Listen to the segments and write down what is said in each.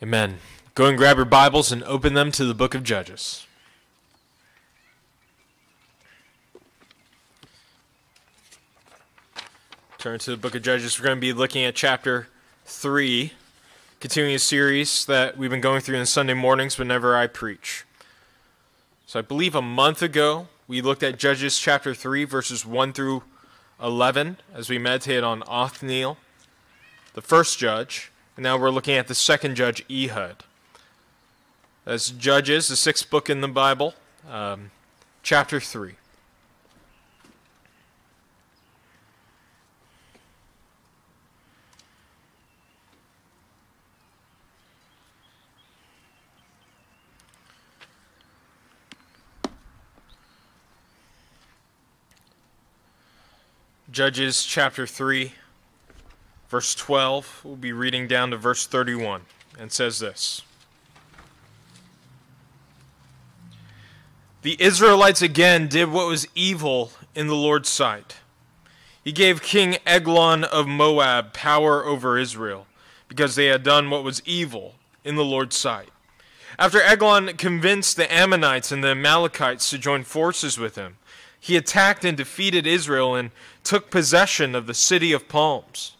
Amen. Go and grab your Bibles and open them to the book of Judges. Turn to the book of Judges. We're going to be looking at chapter 3, continuing a series that we've been going through in Sunday mornings whenever I preach. So I believe a month ago we looked at Judges chapter 3, verses 1 through 11, as we meditated on Othniel, the first judge. And now we're looking at the second judge, Ehud. As Judges, the sixth book in the Bible, um, chapter 3. Judges chapter 3, verse 12. We'll be reading down to verse 31 and says this The Israelites again did what was evil in the Lord's sight. He gave King Eglon of Moab power over Israel because they had done what was evil in the Lord's sight. After Eglon convinced the Ammonites and the Amalekites to join forces with him, he attacked and defeated Israel and took possession of the city of palms.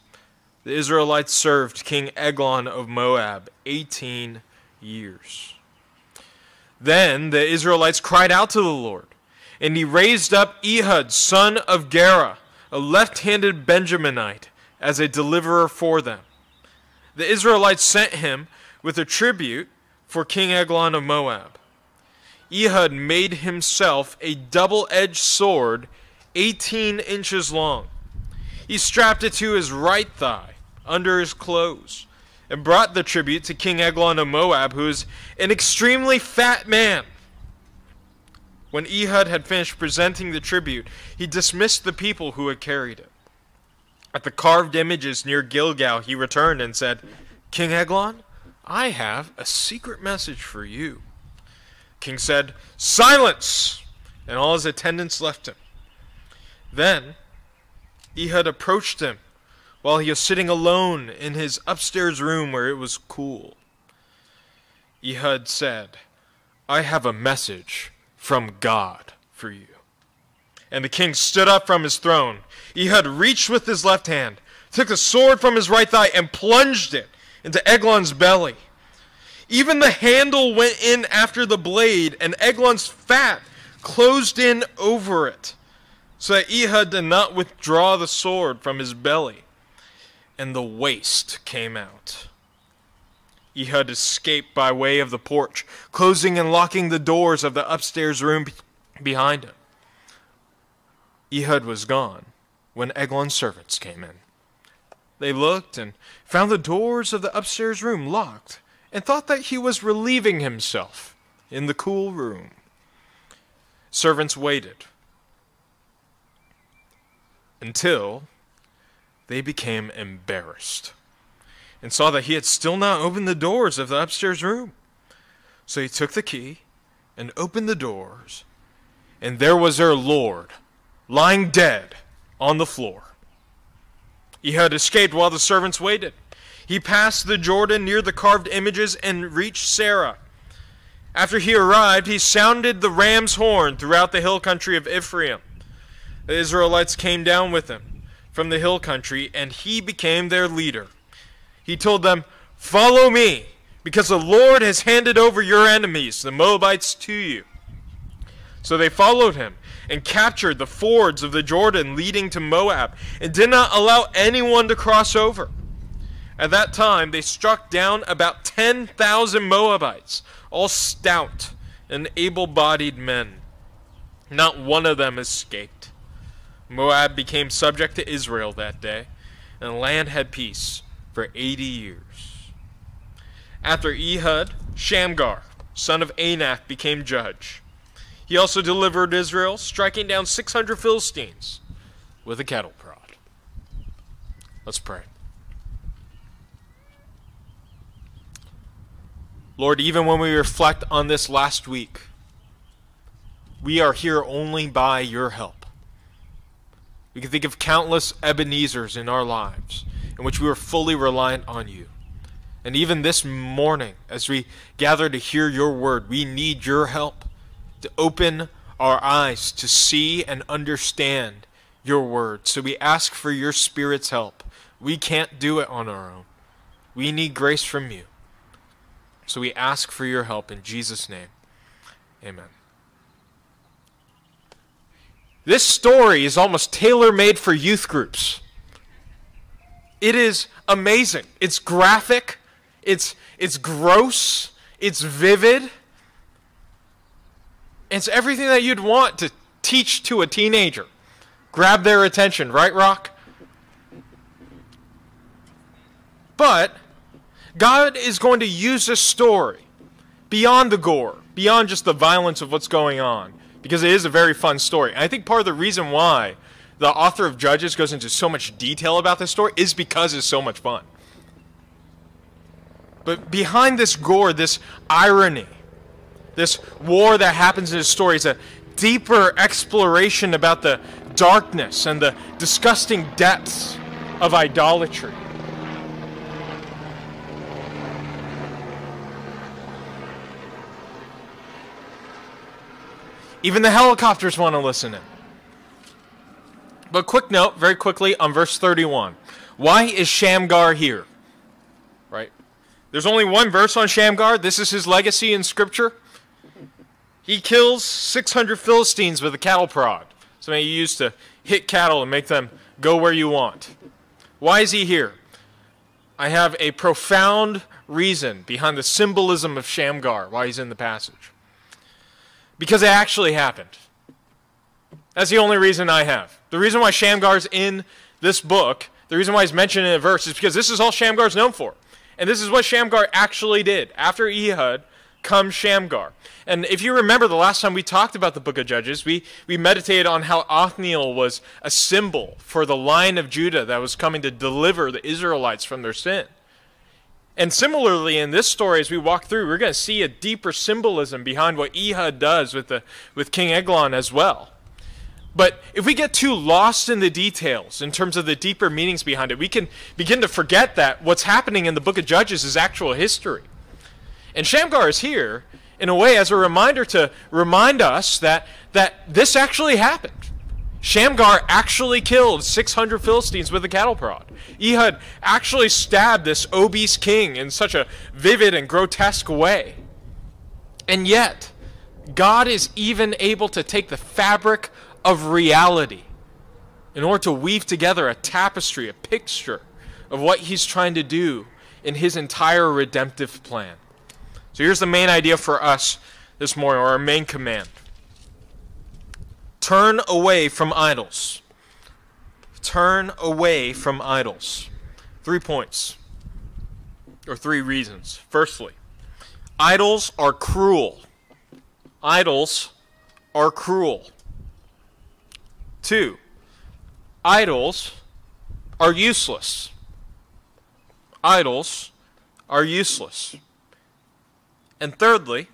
The Israelites served King Eglon of Moab 18 years. Then the Israelites cried out to the Lord, and he raised up Ehud, son of Gera, a left handed Benjaminite, as a deliverer for them. The Israelites sent him with a tribute for King Eglon of Moab. Ehud made himself a double edged sword 18 inches long. He strapped it to his right thigh under his clothes and brought the tribute to King Eglon of Moab, who is an extremely fat man. When Ehud had finished presenting the tribute, he dismissed the people who had carried it. At the carved images near Gilgal, he returned and said, King Eglon, I have a secret message for you. King said, Silence! And all his attendants left him. Then Ehud approached him while he was sitting alone in his upstairs room where it was cool. Ehud said, I have a message from God for you. And the king stood up from his throne. Ehud reached with his left hand, took the sword from his right thigh, and plunged it into Eglon's belly. Even the handle went in after the blade, and Eglon's fat closed in over it, so that Ehud did not withdraw the sword from his belly, and the waste came out. Ehud escaped by way of the porch, closing and locking the doors of the upstairs room behind him. Ehud was gone when Eglon's servants came in. They looked and found the doors of the upstairs room locked and thought that he was relieving himself in the cool room. Servants waited until they became embarrassed and saw that he had still not opened the doors of the upstairs room. So he took the key and opened the doors, and there was their Lord lying dead on the floor. He had escaped while the servants waited. He passed the Jordan near the carved images and reached Seirah. After he arrived, he sounded the ram's horn throughout the hill country of Ephraim. The Israelites came down with him from the hill country, and he became their leader. He told them, Follow me, because the Lord has handed over your enemies, the Moabites, to you. So they followed him and captured the fords of the Jordan leading to Moab, and did not allow anyone to cross over. At that time, they struck down about 10,000 Moabites, all stout and able bodied men. Not one of them escaped. Moab became subject to Israel that day, and the land had peace for 80 years. After Ehud, Shamgar, son of Anath, became judge. He also delivered Israel, striking down 600 Philistines with a cattle prod. Let's pray. Lord, even when we reflect on this last week, we are here only by your help. We can think of countless Ebenezers in our lives in which we were fully reliant on you. And even this morning, as we gather to hear your word, we need your help to open our eyes to see and understand your word. So we ask for your Spirit's help. We can't do it on our own. We need grace from you. So we ask for your help in Jesus' name. Amen. This story is almost tailor made for youth groups. It is amazing. It's graphic, it's, it's gross, it's vivid. It's everything that you'd want to teach to a teenager. Grab their attention, right, Rock? But God is going to use this story beyond the gore, beyond just the violence of what's going on, because it is a very fun story. And I think part of the reason why the author of Judges goes into so much detail about this story is because it's so much fun. But behind this gore, this irony, this war that happens in this story is a deeper exploration about the darkness and the disgusting depths of idolatry. Even the helicopters want to listen in. But quick note, very quickly, on verse 31. Why is Shamgar here? Right? There's only one verse on Shamgar. This is his legacy in Scripture. He kills 600 Philistines with a cattle prod. Something you use to hit cattle and make them go where you want. Why is he here? I have a profound reason behind the symbolism of Shamgar, why he's in the passage. Because it actually happened. That's the only reason I have. The reason why Shamgar's in this book, the reason why he's mentioned in a verse, is because this is all Shamgar's known for. And this is what Shamgar actually did. After Ehud comes Shamgar. And if you remember the last time we talked about the book of Judges, we, we meditated on how Othniel was a symbol for the line of Judah that was coming to deliver the Israelites from their sin. And similarly, in this story, as we walk through, we're going to see a deeper symbolism behind what Ehud does with, the, with King Eglon as well. But if we get too lost in the details in terms of the deeper meanings behind it, we can begin to forget that what's happening in the book of Judges is actual history. And Shamgar is here, in a way, as a reminder to remind us that, that this actually happened. Shamgar actually killed 600 Philistines with a cattle prod. Ehud actually stabbed this obese king in such a vivid and grotesque way. And yet, God is even able to take the fabric of reality in order to weave together a tapestry, a picture of what he's trying to do in his entire redemptive plan. So here's the main idea for us this morning, or our main command turn away from idols. Turn away from idols. Three points, or three reasons. Firstly, idols are cruel. Idols are cruel. Two, idols are useless. Idols are useless. And thirdly,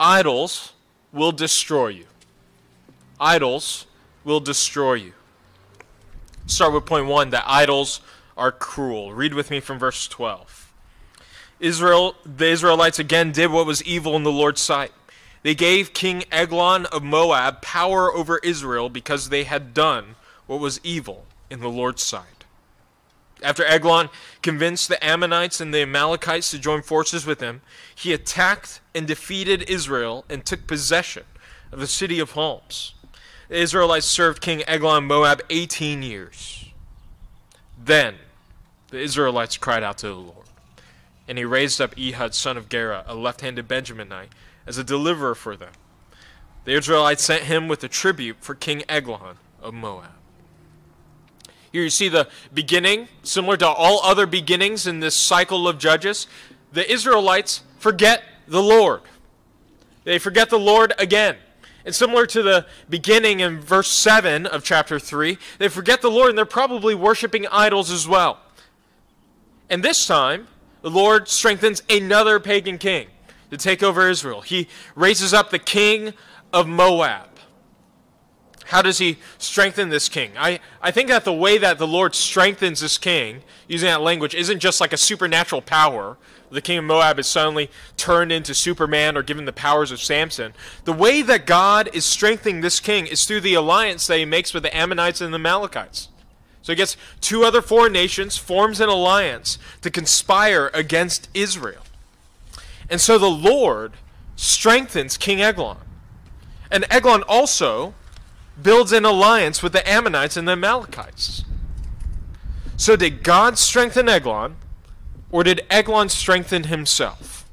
idols will destroy you. Idols will destroy you. Start with point one that idols are cruel. Read with me from verse 12. Israel, the Israelites again did what was evil in the Lord's sight. They gave King Eglon of Moab power over Israel because they had done what was evil in the Lord's sight. After Eglon convinced the Ammonites and the Amalekites to join forces with him, he attacked and defeated Israel and took possession of the city of palms. The Israelites served King Eglon Moab 18 years. Then the Israelites cried out to the Lord, and he raised up Ehud, son of Gera, a left handed Benjaminite as a deliverer for them. The Israelites sent him with a tribute for King Eglon of Moab. Here you see the beginning, similar to all other beginnings in this cycle of judges. The Israelites forget the Lord. They forget the Lord again. And similar to the beginning in verse 7 of chapter 3, they forget the Lord and they're probably worshiping idols as well. And this time, the Lord strengthens another pagan king to take over Israel. He raises up the king of Moab. How does he strengthen this king? I, I think that the way that the Lord strengthens this king, using that language, isn't just like a supernatural power. The king of Moab is suddenly turned into Superman or given the powers of Samson. The way that God is strengthening this king is through the alliance that he makes with the Ammonites and the Amalekites. So he gets two other foreign nations, forms an alliance to conspire against Israel. And so the Lord strengthens King Eglon. And Eglon also builds an alliance with the Ammonites and the Amalekites. So did God strengthen Eglon, or did Eglon strengthen himself?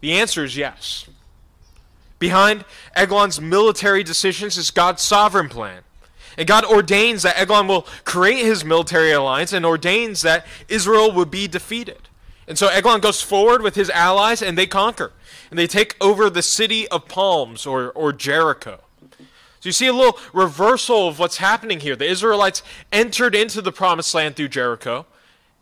The answer is yes. Behind Eglon's military decisions is God's sovereign plan. And God ordains that Eglon will create his military alliance and ordains that Israel would be defeated. And so Eglon goes forward with his allies and they conquer. And they take over the city of palms or, or Jericho. So you see a little reversal of what's happening here. The Israelites entered into the promised land through Jericho,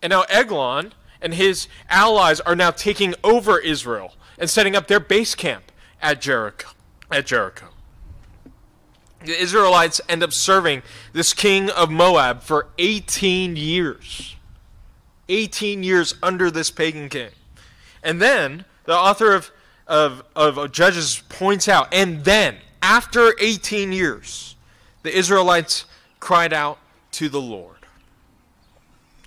and now Eglon and his allies are now taking over Israel and setting up their base camp at Jericho. At Jericho. The Israelites end up serving this king of Moab for 18 years. 18 years under this pagan king. And then the author of, of, of Judges points out, and then after 18 years, the Israelites cried out to the Lord.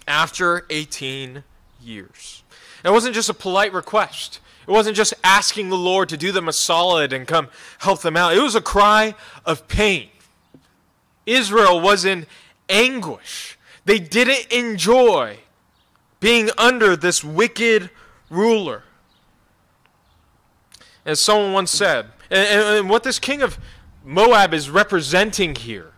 After 18 years. It wasn't just a polite request. It wasn't just asking the Lord to do them a solid and come help them out. It was a cry of pain. Israel was in anguish. They didn't enjoy being under this wicked ruler. As someone once said, and, and, and what this king of Moab is representing here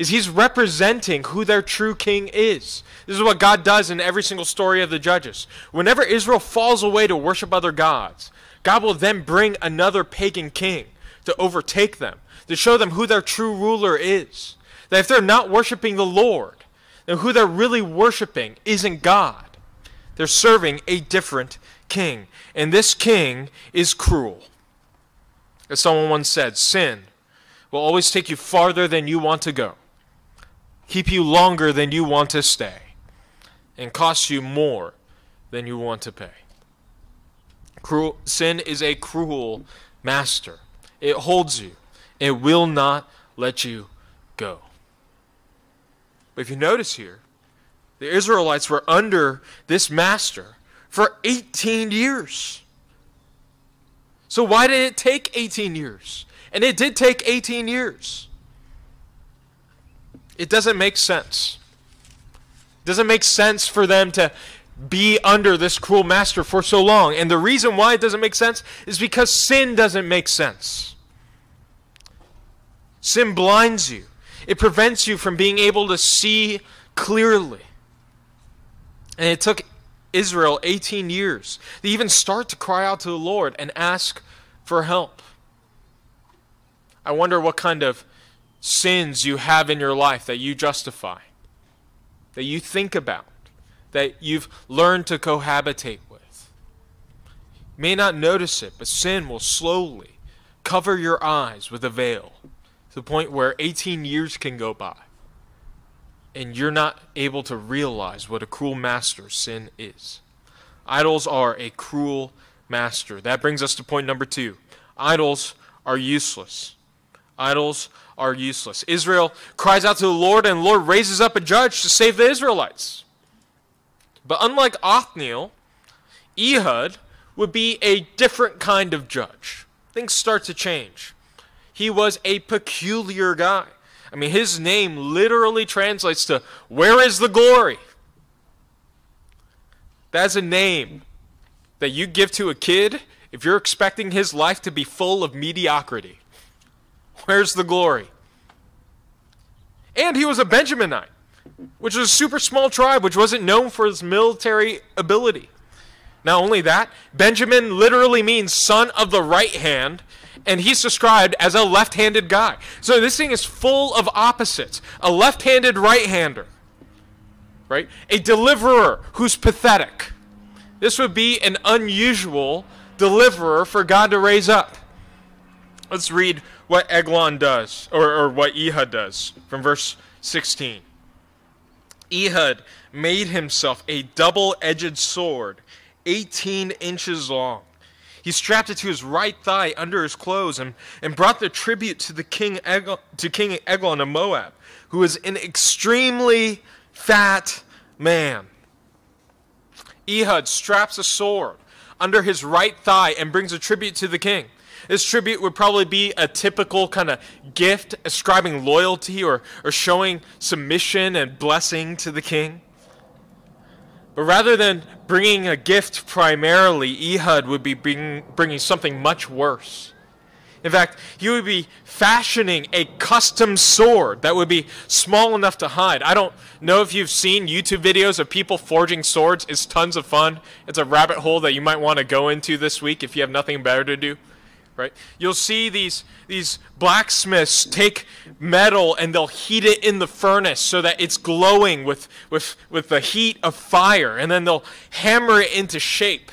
is he's representing who their true king is. This is what God does in every single story of the judges. Whenever Israel falls away to worship other gods, God will then bring another pagan king to overtake them, to show them who their true ruler is. That if they're not worshiping the Lord, then who they're really worshiping isn't God. They're serving a different king. And this king is cruel. As someone once said, sin will always take you farther than you want to go, keep you longer than you want to stay, and cost you more than you want to pay. Cruel, sin is a cruel master. It holds you. It will not let you go. But if you notice here, the Israelites were under this master for 18 years. So why did it take 18 years? And it did take 18 years. It doesn't make sense. It doesn't make sense for them to be under this cruel master for so long. And the reason why it doesn't make sense is because sin doesn't make sense. Sin blinds you. It prevents you from being able to see clearly. And it took Israel 18 years. They even start to cry out to the Lord and ask for help. I wonder what kind of sins you have in your life that you justify, that you think about, that you've learned to cohabitate with. You may not notice it, but sin will slowly cover your eyes with a veil to the point where 18 years can go by and you're not able to realize what a cruel master sin is. Idols are a cruel master. That brings us to point number two idols are useless. Idols are useless. Israel cries out to the Lord, and the Lord raises up a judge to save the Israelites. But unlike Othniel, Ehud would be a different kind of judge. Things start to change. He was a peculiar guy. I mean, his name literally translates to, Where is the glory? That's a name that you give to a kid if you're expecting his life to be full of mediocrity. Where's the glory? And he was a Benjaminite, which was a super small tribe, which wasn't known for its military ability. Not only that, Benjamin literally means son of the right hand, and he's described as a left handed guy. So this thing is full of opposites a left handed right hander, right? A deliverer who's pathetic. This would be an unusual deliverer for God to raise up. Let's read what Eglon does, or, or what Ehud does, from verse 16. Ehud made himself a double edged sword, 18 inches long. He strapped it to his right thigh under his clothes and, and brought the tribute to, the king to King Eglon of Moab, who was an extremely fat man. Ehud straps a sword under his right thigh and brings a tribute to the king. This tribute would probably be a typical kind of gift ascribing loyalty or, or showing submission and blessing to the king. But rather than bringing a gift primarily, Ehud would be bring, bringing something much worse. In fact, he would be fashioning a custom sword that would be small enough to hide. I don't know if you've seen YouTube videos of people forging swords. It's tons of fun. It's a rabbit hole that you might want to go into this week if you have nothing better to do. Right? You'll see these these blacksmiths take metal and they'll heat it in the furnace so that it's glowing with with with the heat of fire and then they'll hammer it into shape.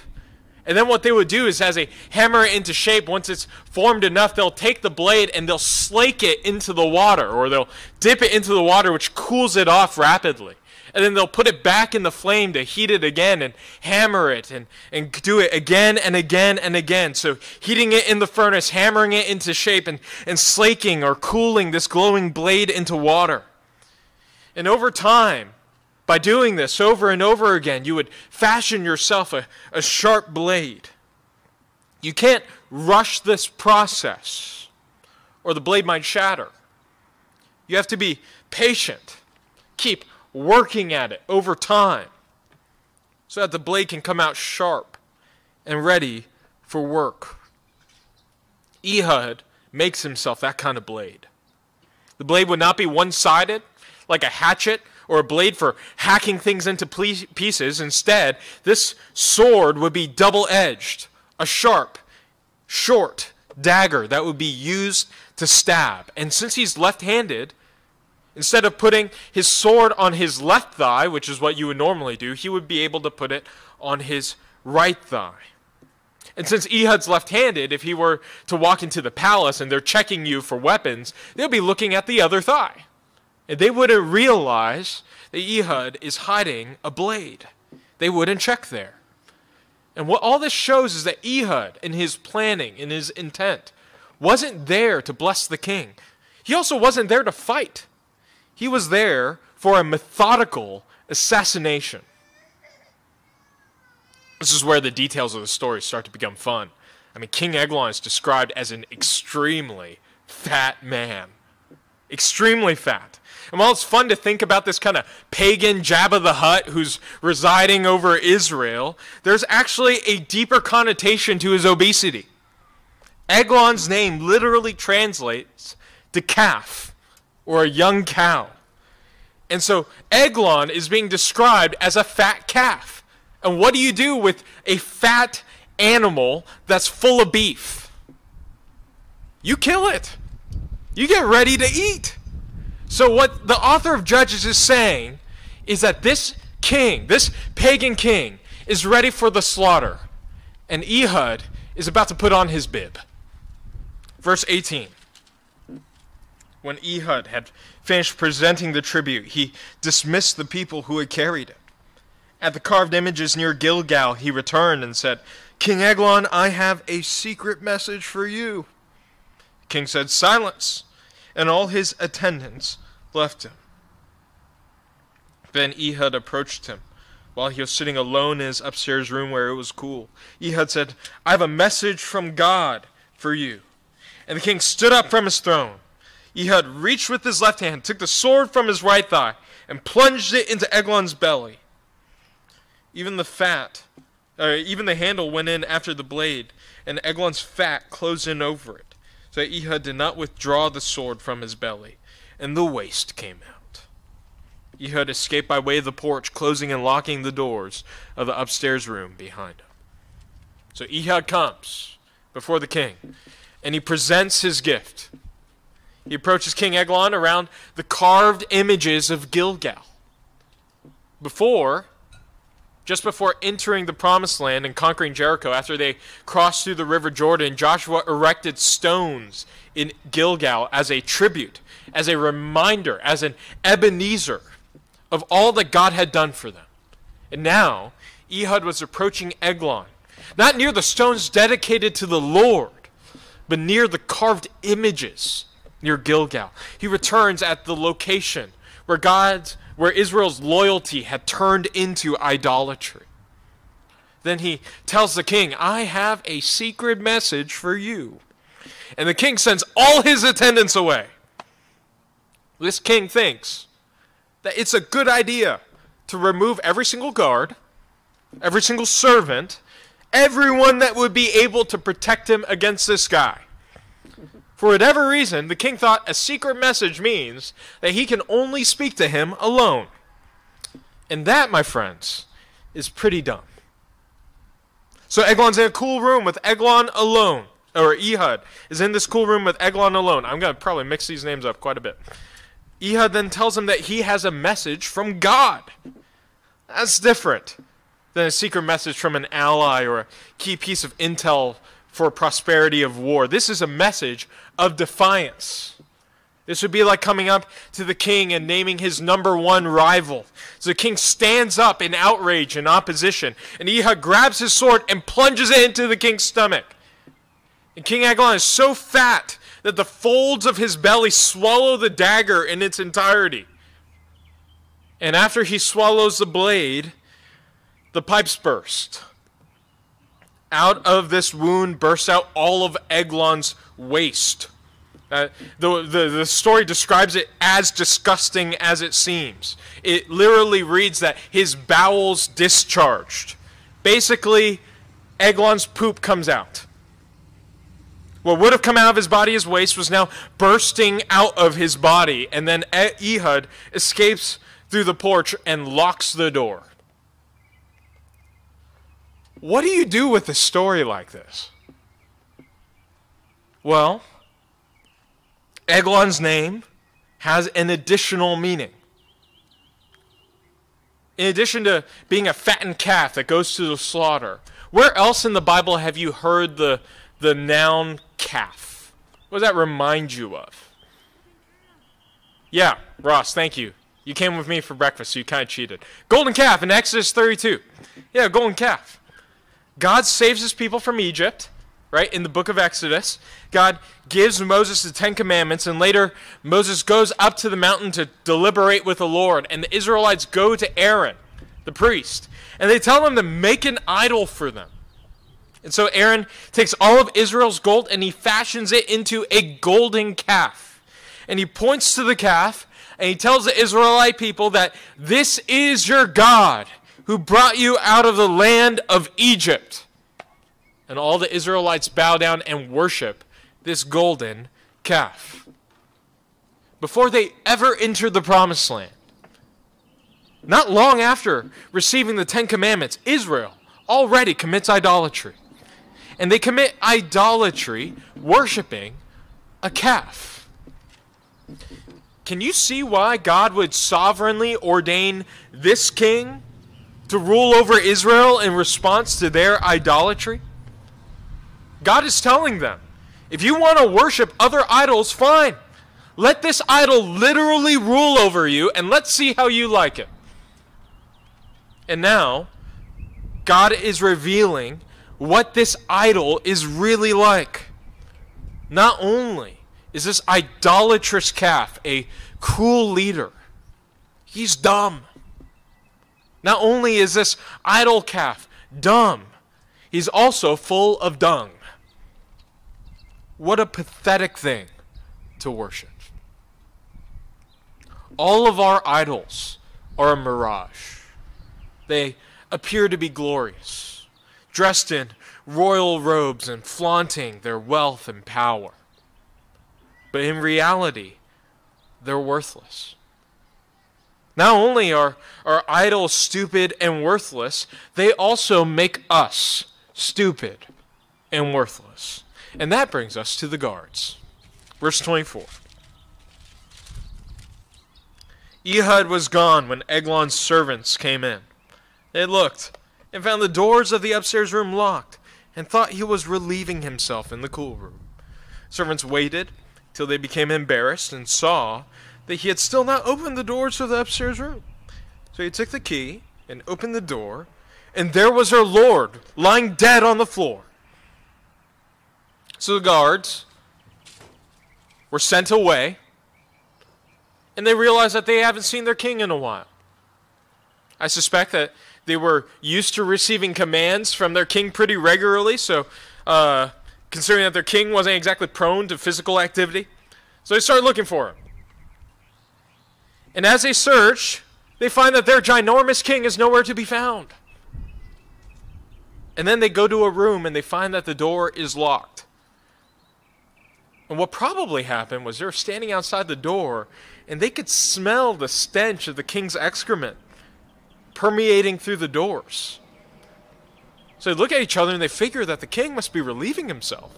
And then what they would do is, as they hammer it into shape, once it's formed enough, they'll take the blade and they'll slake it into the water, or they'll dip it into the water, which cools it off rapidly. And then they'll put it back in the flame to heat it again and hammer it and, and do it again and again and again. So heating it in the furnace, hammering it into shape, and, and slaking or cooling this glowing blade into water. And over time, by doing this over and over again, you would fashion yourself a, a sharp blade. You can't rush this process, or the blade might shatter. You have to be patient. Keep working at it over time so that the blade can come out sharp and ready for work. Ehud makes himself that kind of blade. The blade would not be one sided like a hatchet or a blade for hacking things into pieces. Instead, this sword would be double edged, a sharp, short dagger that would be used to stab. And since he's left handed, instead of putting his sword on his left thigh, which is what you would normally do, he would be able to put it on his right thigh. And since Ehud's left handed, if he were to walk into the palace and they're checking you for weapons, they'll be looking at the other thigh. And they wouldn't realize that Ehud is hiding a blade. They wouldn't check there. And what all this shows is that Ehud, in his planning, in his intent, wasn't there to bless the king. He also wasn't there to fight. He was there for a methodical assassination. This is where the details of the story start to become fun. I mean, King Eglon is described as an extremely fat man. Extremely fat. And while it's fun to think about this kind of pagan Jabba the Hutt who's residing over Israel, there's actually a deeper connotation to his obesity. Eglon's name literally translates to calf or a young cow. And so Eglon is being described as a fat calf. And what do you do with a fat animal that's full of beef? You kill it. You get ready to eat. So, what the author of Judges is saying is that this king, this pagan king, is ready for the slaughter, and Ehud is about to put on his bib. Verse 18. When Ehud had finished presenting the tribute, he dismissed the people who had carried it. At the carved images near Gilgal, he returned and said, King Eglon, I have a secret message for you. The king said, Silence and all his attendants left him. Then Ehud approached him while he was sitting alone in his upstairs room where it was cool. Ehud said, I have a message from God for you. And the king stood up from his throne. Ehud reached with his left hand, took the sword from his right thigh, and plunged it into Eglon's belly. Even the fat, uh, even the handle went in after the blade, and Eglon's fat closed in over it. So Ehud did not withdraw the sword from his belly, and the waste came out. Ehud escaped by way of the porch, closing and locking the doors of the upstairs room behind him. So Ehud comes before the king, and he presents his gift. He approaches King Eglon around the carved images of Gilgal. Before, just before entering the promised land and conquering Jericho, after they crossed through the river Jordan, Joshua erected stones in Gilgal as a tribute, as a reminder, as an Ebenezer of all that God had done for them. And now, Ehud was approaching Eglon, not near the stones dedicated to the Lord, but near the carved images near Gilgal. He returns at the location where God's where Israel's loyalty had turned into idolatry. Then he tells the king, I have a secret message for you. And the king sends all his attendants away. This king thinks that it's a good idea to remove every single guard, every single servant, everyone that would be able to protect him against this guy. For whatever reason, the king thought a secret message means that he can only speak to him alone. And that, my friends, is pretty dumb. So Eglon's in a cool room with Eglon alone, or Ehud is in this cool room with Eglon alone. I'm going to probably mix these names up quite a bit. Ehud then tells him that he has a message from God. That's different than a secret message from an ally or a key piece of intel for prosperity of war. This is a message of defiance. This would be like coming up to the king and naming his number one rival. So the king stands up in outrage and opposition, and Ehud grabs his sword and plunges it into the king's stomach. And King Eglon is so fat that the folds of his belly swallow the dagger in its entirety. And after he swallows the blade, the pipes burst out of this wound bursts out all of Eglon's waste. Uh, the, the, the story describes it as disgusting as it seems. It literally reads that his bowels discharged. Basically, Eglon's poop comes out. What would have come out of his body as waste was now bursting out of his body, and then Ehud escapes through the porch and locks the door. What do you do with a story like this? Well, Eglon's name has an additional meaning. In addition to being a fattened calf that goes to the slaughter, where else in the Bible have you heard the, the noun calf? What does that remind you of? Yeah, Ross, thank you. You came with me for breakfast, so you kind of cheated. Golden calf in Exodus 32. Yeah, golden calf. God saves his people from Egypt, right? In the book of Exodus, God gives Moses the Ten Commandments, and later Moses goes up to the mountain to deliberate with the Lord, and the Israelites go to Aaron, the priest, and they tell him to make an idol for them. And so Aaron takes all of Israel's gold and he fashions it into a golden calf. And he points to the calf and he tells the Israelite people that this is your God who brought you out of the land of Egypt. And all the Israelites bow down and worship this golden calf. Before they ever enter the promised land, not long after receiving the Ten Commandments, Israel already commits idolatry. And they commit idolatry worshiping a calf. Can you see why God would sovereignly ordain this king to rule over Israel in response to their idolatry? God is telling them if you want to worship other idols, fine. Let this idol literally rule over you and let's see how you like it. And now, God is revealing what this idol is really like. Not only is this idolatrous calf a cruel leader, he's dumb. Not only is this idol calf dumb, he's also full of dung. What a pathetic thing to worship. All of our idols are a mirage. They appear to be glorious, dressed in royal robes and flaunting their wealth and power. But in reality, they're worthless. Not only are our idols stupid and worthless, they also make us stupid and worthless. And that brings us to the guards. Verse 24. Ehud was gone when Eglon's servants came in. They looked and found the doors of the upstairs room locked and thought he was relieving himself in the cool room. Servants waited till they became embarrassed and saw that he had still not opened the doors to the upstairs room. So he took the key and opened the door, and there was her lord lying dead on the floor. So the guards were sent away, and they realized that they haven't seen their king in a while. I suspect that they were used to receiving commands from their king pretty regularly, so uh, considering that their king wasn't exactly prone to physical activity, so they started looking for him. And as they search, they find that their ginormous king is nowhere to be found. And then they go to a room and they find that the door is locked. And what probably happened was they were standing outside the door and they could smell the stench of the king's excrement permeating through the doors. So they look at each other and they figure that the king must be relieving himself.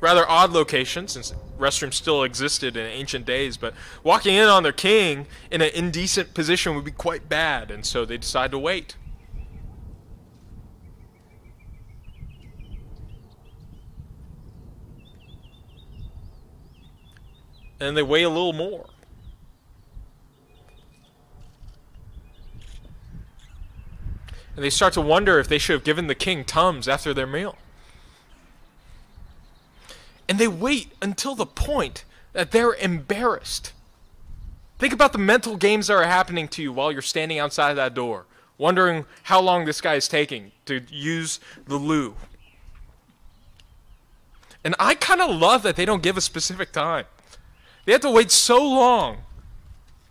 Rather odd location since restrooms still existed in ancient days, but walking in on their king in an indecent position would be quite bad, and so they decide to wait. And they wait a little more. And they start to wonder if they should have given the king Tums after their meal. And they wait until the point that they're embarrassed. Think about the mental games that are happening to you while you're standing outside that door, wondering how long this guy is taking to use the loo. And I kind of love that they don't give a specific time. They have to wait so long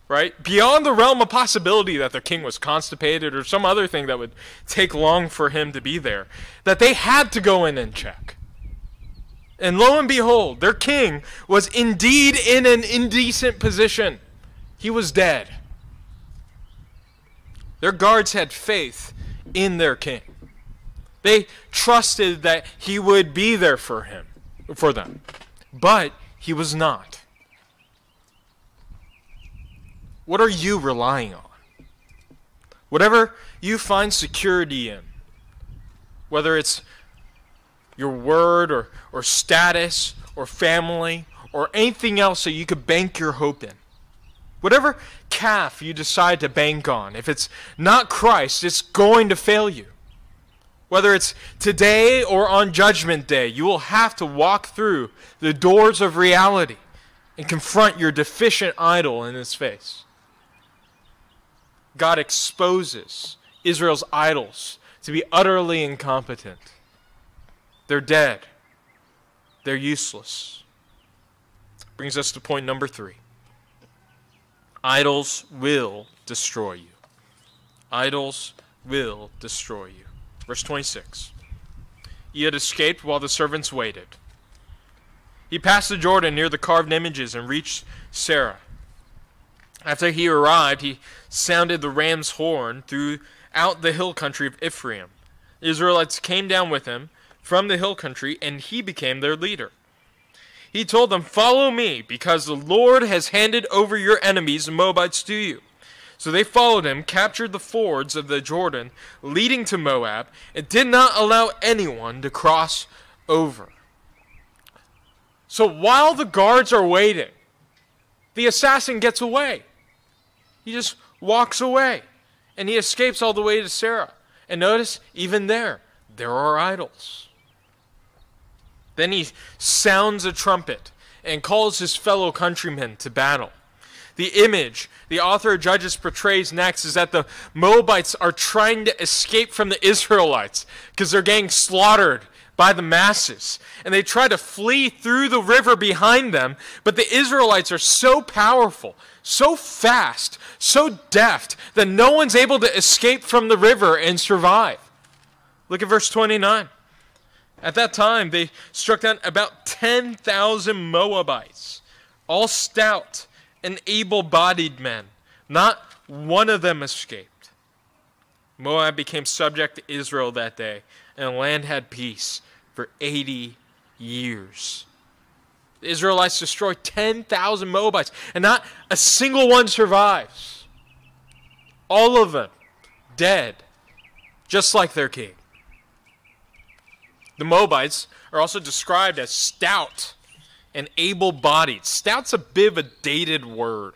right? Beyond the realm of possibility that their king was constipated or some other thing that would take long for him to be there, that they had to go in and check. And lo and behold, their king was indeed in an indecent position. He was dead. Their guards had faith in their king. They trusted that he would be there for him, for them. But he was not. What are you relying on? Whatever you find security in, whether it's your word or, or status or family or anything else that you could bank your hope in. Whatever calf you decide to bank on, if it's not Christ, it's going to fail you. Whether it's today or on Judgment Day, you will have to walk through the doors of reality and confront your deficient idol in his face. God exposes Israel's idols to be utterly incompetent. They're dead. They're useless. Brings us to point number three idols will destroy you. Idols will destroy you. Verse 26. He had escaped while the servants waited. He passed the Jordan near the carved images and reached Seirah. After he arrived, he sounded the ram's horn throughout the hill country of Ephraim. The Israelites came down with him from the hill country, and he became their leader. He told them, Follow me, because the Lord has handed over your enemies, the Moabites, to you. So they followed him, captured the fords of the Jordan leading to Moab, and did not allow anyone to cross over. So while the guards are waiting, the assassin gets away. He just walks away and he escapes all the way to Seirah. And notice, even there, there are idols. Then he sounds a trumpet and calls his fellow countrymen to battle. The image the author of Judges portrays next is that the Moabites are trying to escape from the Israelites because they're getting slaughtered by the masses. And they try to flee through the river behind them, but the Israelites are so powerful, so fast, so deft that no one's able to escape from the river and survive. Look at verse 29. At that time, they struck down about 10,000 Moabites, all stout and able bodied men. Not one of them escaped. Moab became subject to Israel that day, and the land had peace for 80 years. The Israelites destroyed 10,000 Moabites, and not a single one survives. All of them dead, just like their king. The Moabites are also described as stout and able bodied. Stout's a bit of a dated word.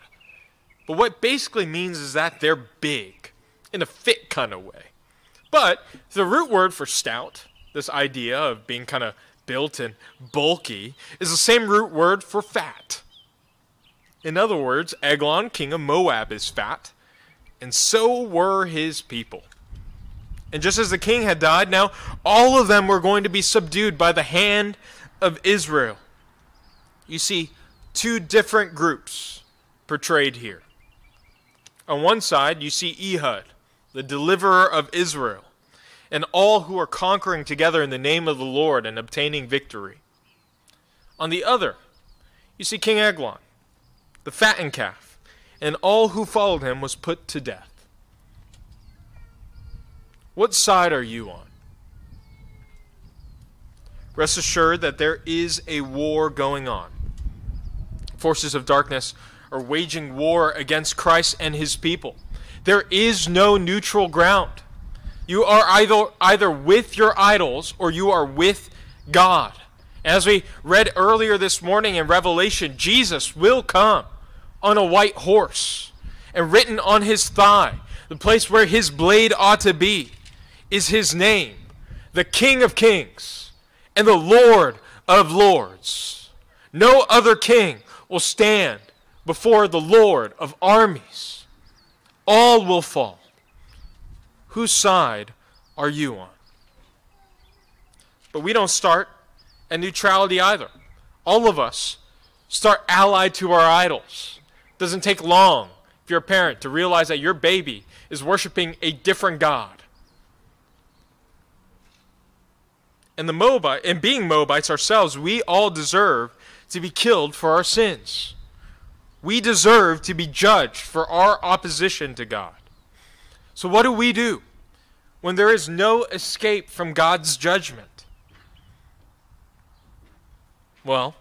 But what basically means is that they're big in a fit kind of way. But the root word for stout, this idea of being kind of built and bulky, is the same root word for fat. In other words, Eglon, king of Moab, is fat, and so were his people. And just as the king had died, now all of them were going to be subdued by the hand of Israel. You see two different groups portrayed here. On one side, you see Ehud, the deliverer of Israel, and all who are conquering together in the name of the Lord and obtaining victory. On the other, you see King Eglon, the fattened calf, and all who followed him was put to death. What side are you on? Rest assured that there is a war going on. Forces of darkness are waging war against Christ and his people. There is no neutral ground. You are either, either with your idols or you are with God. As we read earlier this morning in Revelation, Jesus will come on a white horse, and written on his thigh, the place where his blade ought to be, is his name, the King of Kings and the Lord of Lords. No other king will stand before the Lord of armies. All will fall. Whose side are you on? But we don't start at neutrality either. All of us start allied to our idols. It Doesn't take long if you're a parent to realize that your baby is worshiping a different God. And the Moabite and being Moabites ourselves, we all deserve to be killed for our sins. We deserve to be judged for our opposition to God. So what do we do when there is no escape from God's judgment? Well,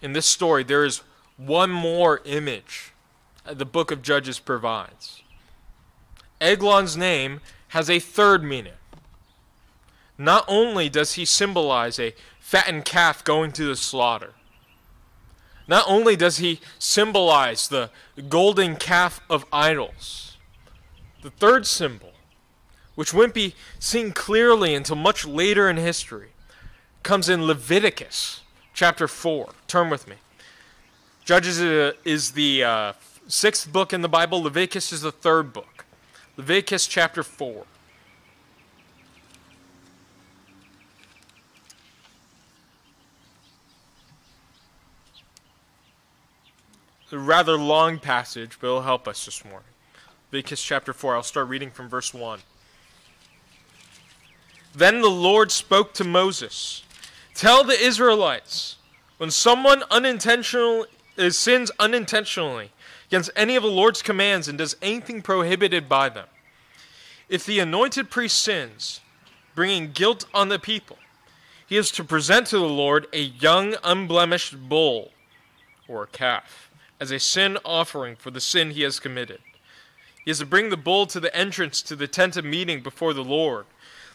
in this story there is one more image the book of Judges provides. Eglon's name has a third meaning. Not only does he symbolize a fattened calf going to the slaughter, not only does he symbolize the golden calf of idols, the third symbol, which wouldn't be seen clearly until much later in history, comes in Leviticus chapter 4. Turn with me. Judges is the uh, sixth book in the Bible, Leviticus is the third book. Leviticus chapter 4. A rather long passage, but it'll help us this morning. Leviticus chapter 4, I'll start reading from verse 1. Then the Lord spoke to Moses Tell the Israelites, when someone unintentionally uh, sins unintentionally against any of the Lord's commands and does anything prohibited by them, if the anointed priest sins, bringing guilt on the people, he is to present to the Lord a young, unblemished bull or calf as a sin offering for the sin he has committed. He is to bring the bull to the entrance to the tent of meeting before the Lord,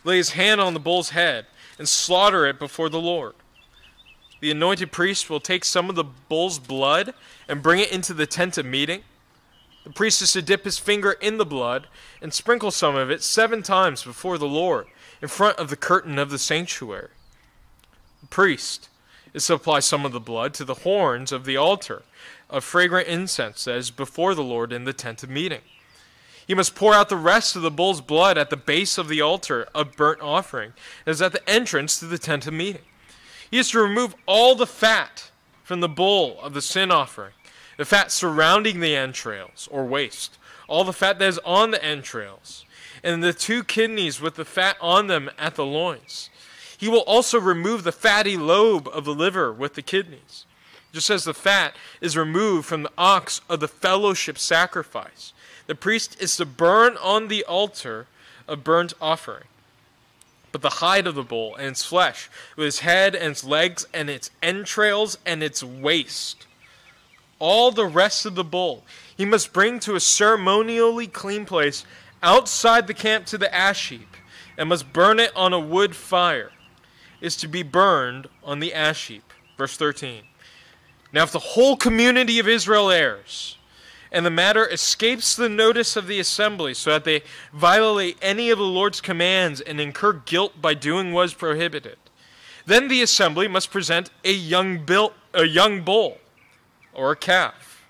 lay his hand on the bull's head, and slaughter it before the Lord. The anointed priest will take some of the bull's blood and bring it into the tent of meeting. The priest is to dip his finger in the blood and sprinkle some of it seven times before the Lord in front of the curtain of the sanctuary. The priest is to apply some of the blood to the horns of the altar of fragrant incense that is before the Lord in the tent of meeting. He must pour out the rest of the bull's blood at the base of the altar of burnt offering, as at the entrance to the tent of meeting. He is to remove all the fat from the bull of the sin offering, the fat surrounding the entrails or waist, all the fat that is on the entrails, and the two kidneys with the fat on them at the loins. He will also remove the fatty lobe of the liver with the kidneys just as the fat is removed from the ox of the fellowship sacrifice. The priest is to burn on the altar a burnt offering. But the hide of the bull and its flesh, with its head and its legs and its entrails and its waist, all the rest of the bull, he must bring to a ceremonially clean place outside the camp to the ash heap, and must burn it on a wood fire, is to be burned on the ash heap. Verse 13. Now, if the whole community of Israel errs, and the matter escapes the notice of the assembly, so that they violate any of the Lord's commands and incur guilt by doing what is prohibited, then the assembly must present a young, built, a young bull or a calf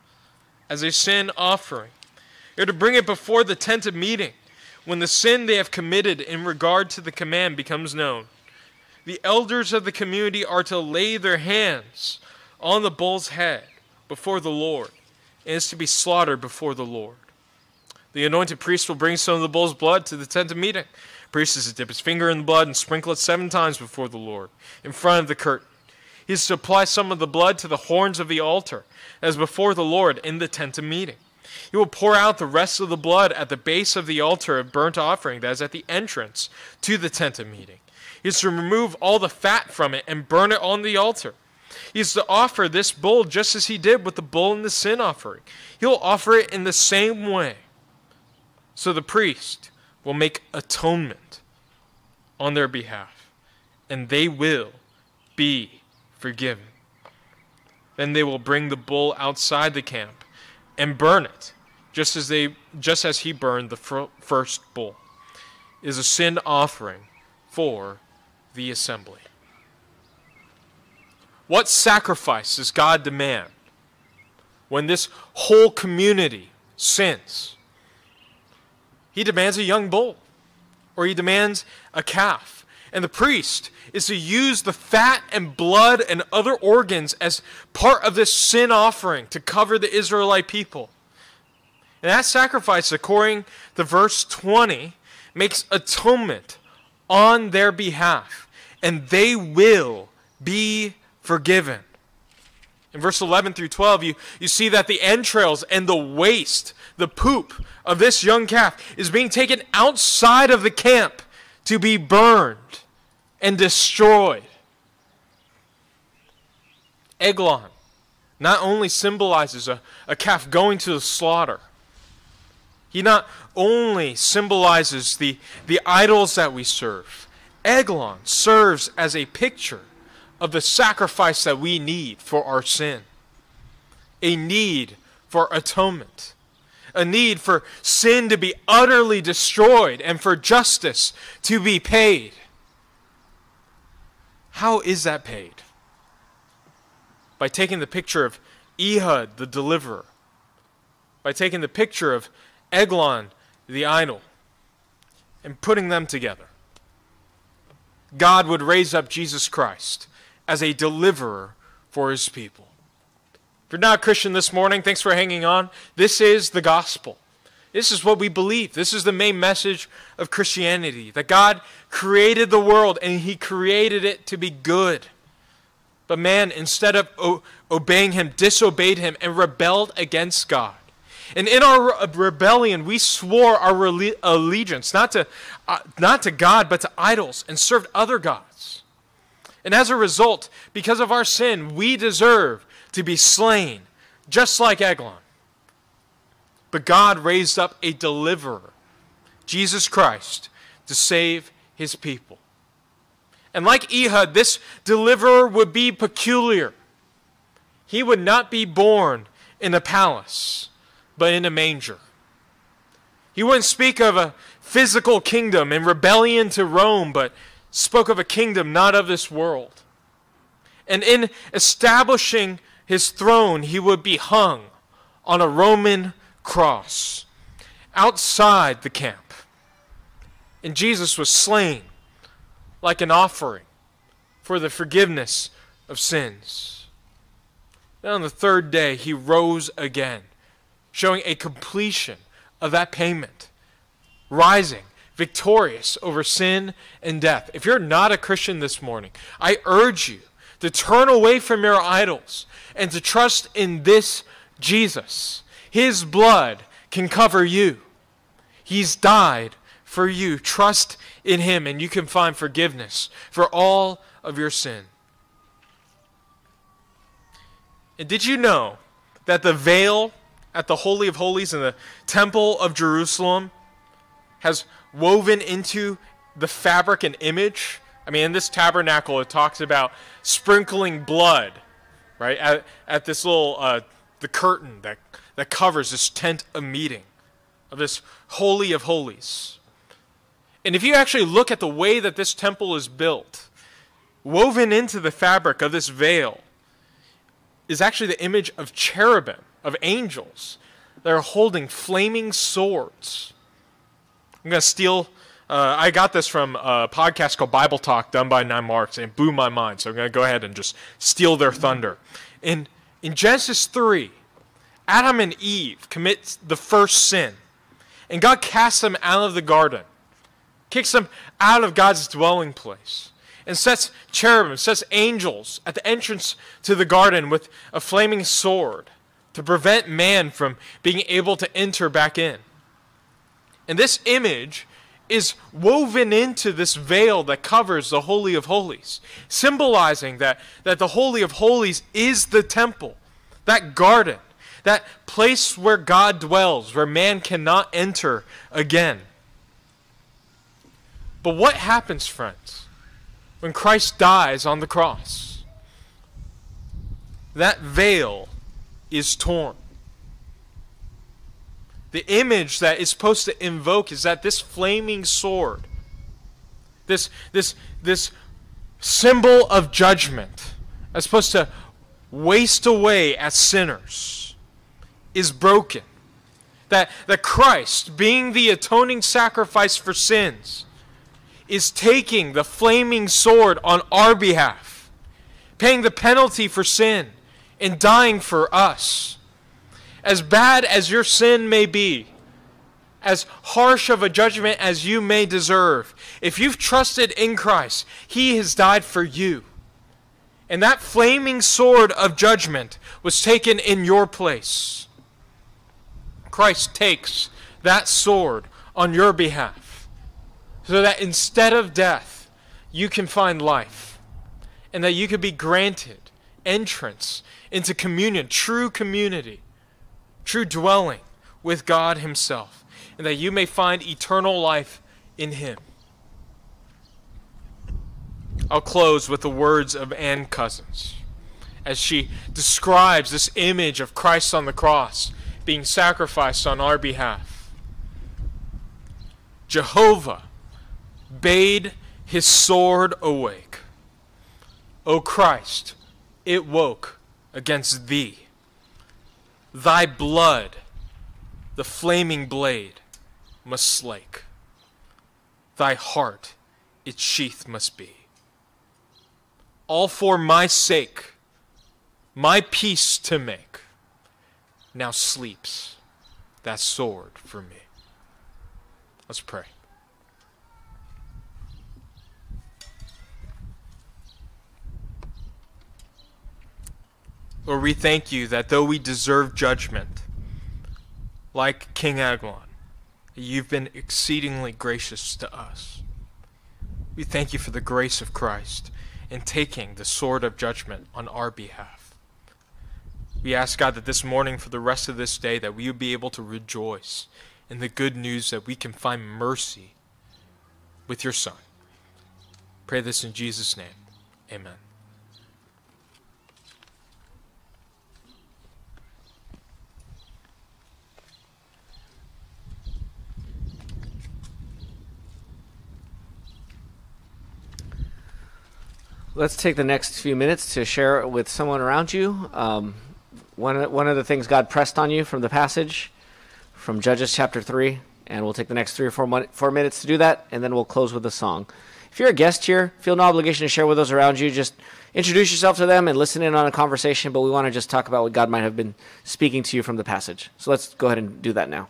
as a sin offering. They're to bring it before the tent of meeting when the sin they have committed in regard to the command becomes known. The elders of the community are to lay their hands on the bull's head before the Lord and is to be slaughtered before the Lord. The anointed priest will bring some of the bull's blood to the tent of meeting. The priest is to dip his finger in the blood and sprinkle it seven times before the Lord, in front of the curtain. He is to apply some of the blood to the horns of the altar, as before the Lord in the tent of meeting. He will pour out the rest of the blood at the base of the altar of burnt offering that is at the entrance to the tent of meeting. He is to remove all the fat from it and burn it on the altar. Is to offer this bull just as he did with the bull in the sin offering. He'll offer it in the same way. So the priest will make atonement on their behalf, and they will be forgiven. Then they will bring the bull outside the camp and burn it, just as they just as he burned the first bull. It is a sin offering for the assembly. What sacrifice does God demand when this whole community sins? He demands a young bull, or he demands a calf. And the priest is to use the fat and blood and other organs as part of this sin offering to cover the Israelite people. And that sacrifice, according to verse 20, makes atonement on their behalf, and they will be forgiven. In verse 11 through 12, you, you see that the entrails and the waste, the poop of this young calf, is being taken outside of the camp to be burned and destroyed. Eglon not only symbolizes a, a calf going to the slaughter, he not only symbolizes the, the idols that we serve, Eglon serves as a picture of the sacrifice that we need for our sin, a need for atonement, a need for sin to be utterly destroyed and for justice to be paid. How is that paid? By taking the picture of Ehud, the deliverer, by taking the picture of Eglon, the idol, and putting them together. God would raise up Jesus Christ as a deliverer for his people. If you're not a Christian this morning, thanks for hanging on. This is the gospel. This is what we believe. This is the main message of Christianity that God created the world and he created it to be good. But man, instead of obeying him, disobeyed him and rebelled against God. And in our rebellion, we swore our allegiance not to, uh, not to God, but to idols and served other gods. And as a result, because of our sin, we deserve to be slain, just like Eglon. But God raised up a deliverer, Jesus Christ, to save his people. And like Ehud, this deliverer would be peculiar. He would not be born in a palace, but in a manger. He wouldn't speak of a physical kingdom and rebellion to Rome, but spoke of a kingdom not of this world. And in establishing his throne, he would be hung on a Roman cross outside the camp. And Jesus was slain like an offering for the forgiveness of sins. Then on the third day, he rose again, showing a completion of that payment, rising victorious over sin and death. If you're not a Christian this morning, I urge you to turn away from your idols and to trust in this Jesus. His blood can cover you. He's died for you. Trust in Him, and you can find forgiveness for all of your sin. And did you know that the veil at the Holy of Holies in the Temple of Jerusalem has woven into the fabric and image. I mean, in this tabernacle, it talks about sprinkling blood, right, at, at this little, uh, the curtain that, that covers this tent of meeting, of this Holy of Holies. And if you actually look at the way that this temple is built, woven into the fabric of this veil is actually the image of cherubim, of angels that are holding flaming swords. I'm going to steal. Uh, I got this from a podcast called Bible Talk done by Nine Marks, and it blew my mind. So I'm going to go ahead and just steal their thunder. In, in Genesis 3, Adam and Eve commit the first sin, and God casts them out of the garden kicks them out of God's dwelling place, and sets cherubim, sets angels at the entrance to the garden with a flaming sword to prevent man from being able to enter back in. And this image is woven into this veil that covers the Holy of Holies, symbolizing that, that the Holy of Holies is the temple, that garden, that place where God dwells, where man cannot enter again. But what happens, friends, when Christ dies on the cross? That veil is torn. The image that is supposed to invoke is that this flaming sword, this, this, this symbol of judgment, is supposed to waste away at sinners, is broken. That, that Christ, being the atoning sacrifice for sins, is taking the flaming sword on our behalf, paying the penalty for sin, and dying for us. As bad as your sin may be, as harsh of a judgment as you may deserve, if you've trusted in Christ, He has died for you. And that flaming sword of judgment was taken in your place. Christ takes that sword on your behalf so that instead of death, you can find life, and that you could be granted entrance into communion, true community, true dwelling with God Himself, and that you may find eternal life in Him. I'll close with the words of Anne Cousins as she describes this image of Christ on the cross being sacrificed on our behalf. Jehovah bade his sword awake. O Christ, it woke against thee. Thy blood, the flaming blade, must slake. Thy heart, its sheath must be. All for my sake, my peace to make, now sleeps that sword for me. Let's pray. Lord, we thank you that though we deserve judgment, like King Eglon, you've been exceedingly gracious to us. We thank you for the grace of Christ in taking the sword of judgment on our behalf. We ask God that this morning, for the rest of this day, that we would be able to rejoice in the good news that we can find mercy with your Son. Pray this in Jesus' name. Amen. Let's take the next few minutes to share it with someone around you. Um, one, one of the things God pressed on you from the passage from Judges chapter 3, and we'll take the next three or four, mo- four minutes to do that, and then we'll close with a song. If you're a guest here, feel no obligation to share with those around you. Just introduce yourself to them and listen in on a conversation, but we want to just talk about what God might have been speaking to you from the passage. So let's go ahead and do that now.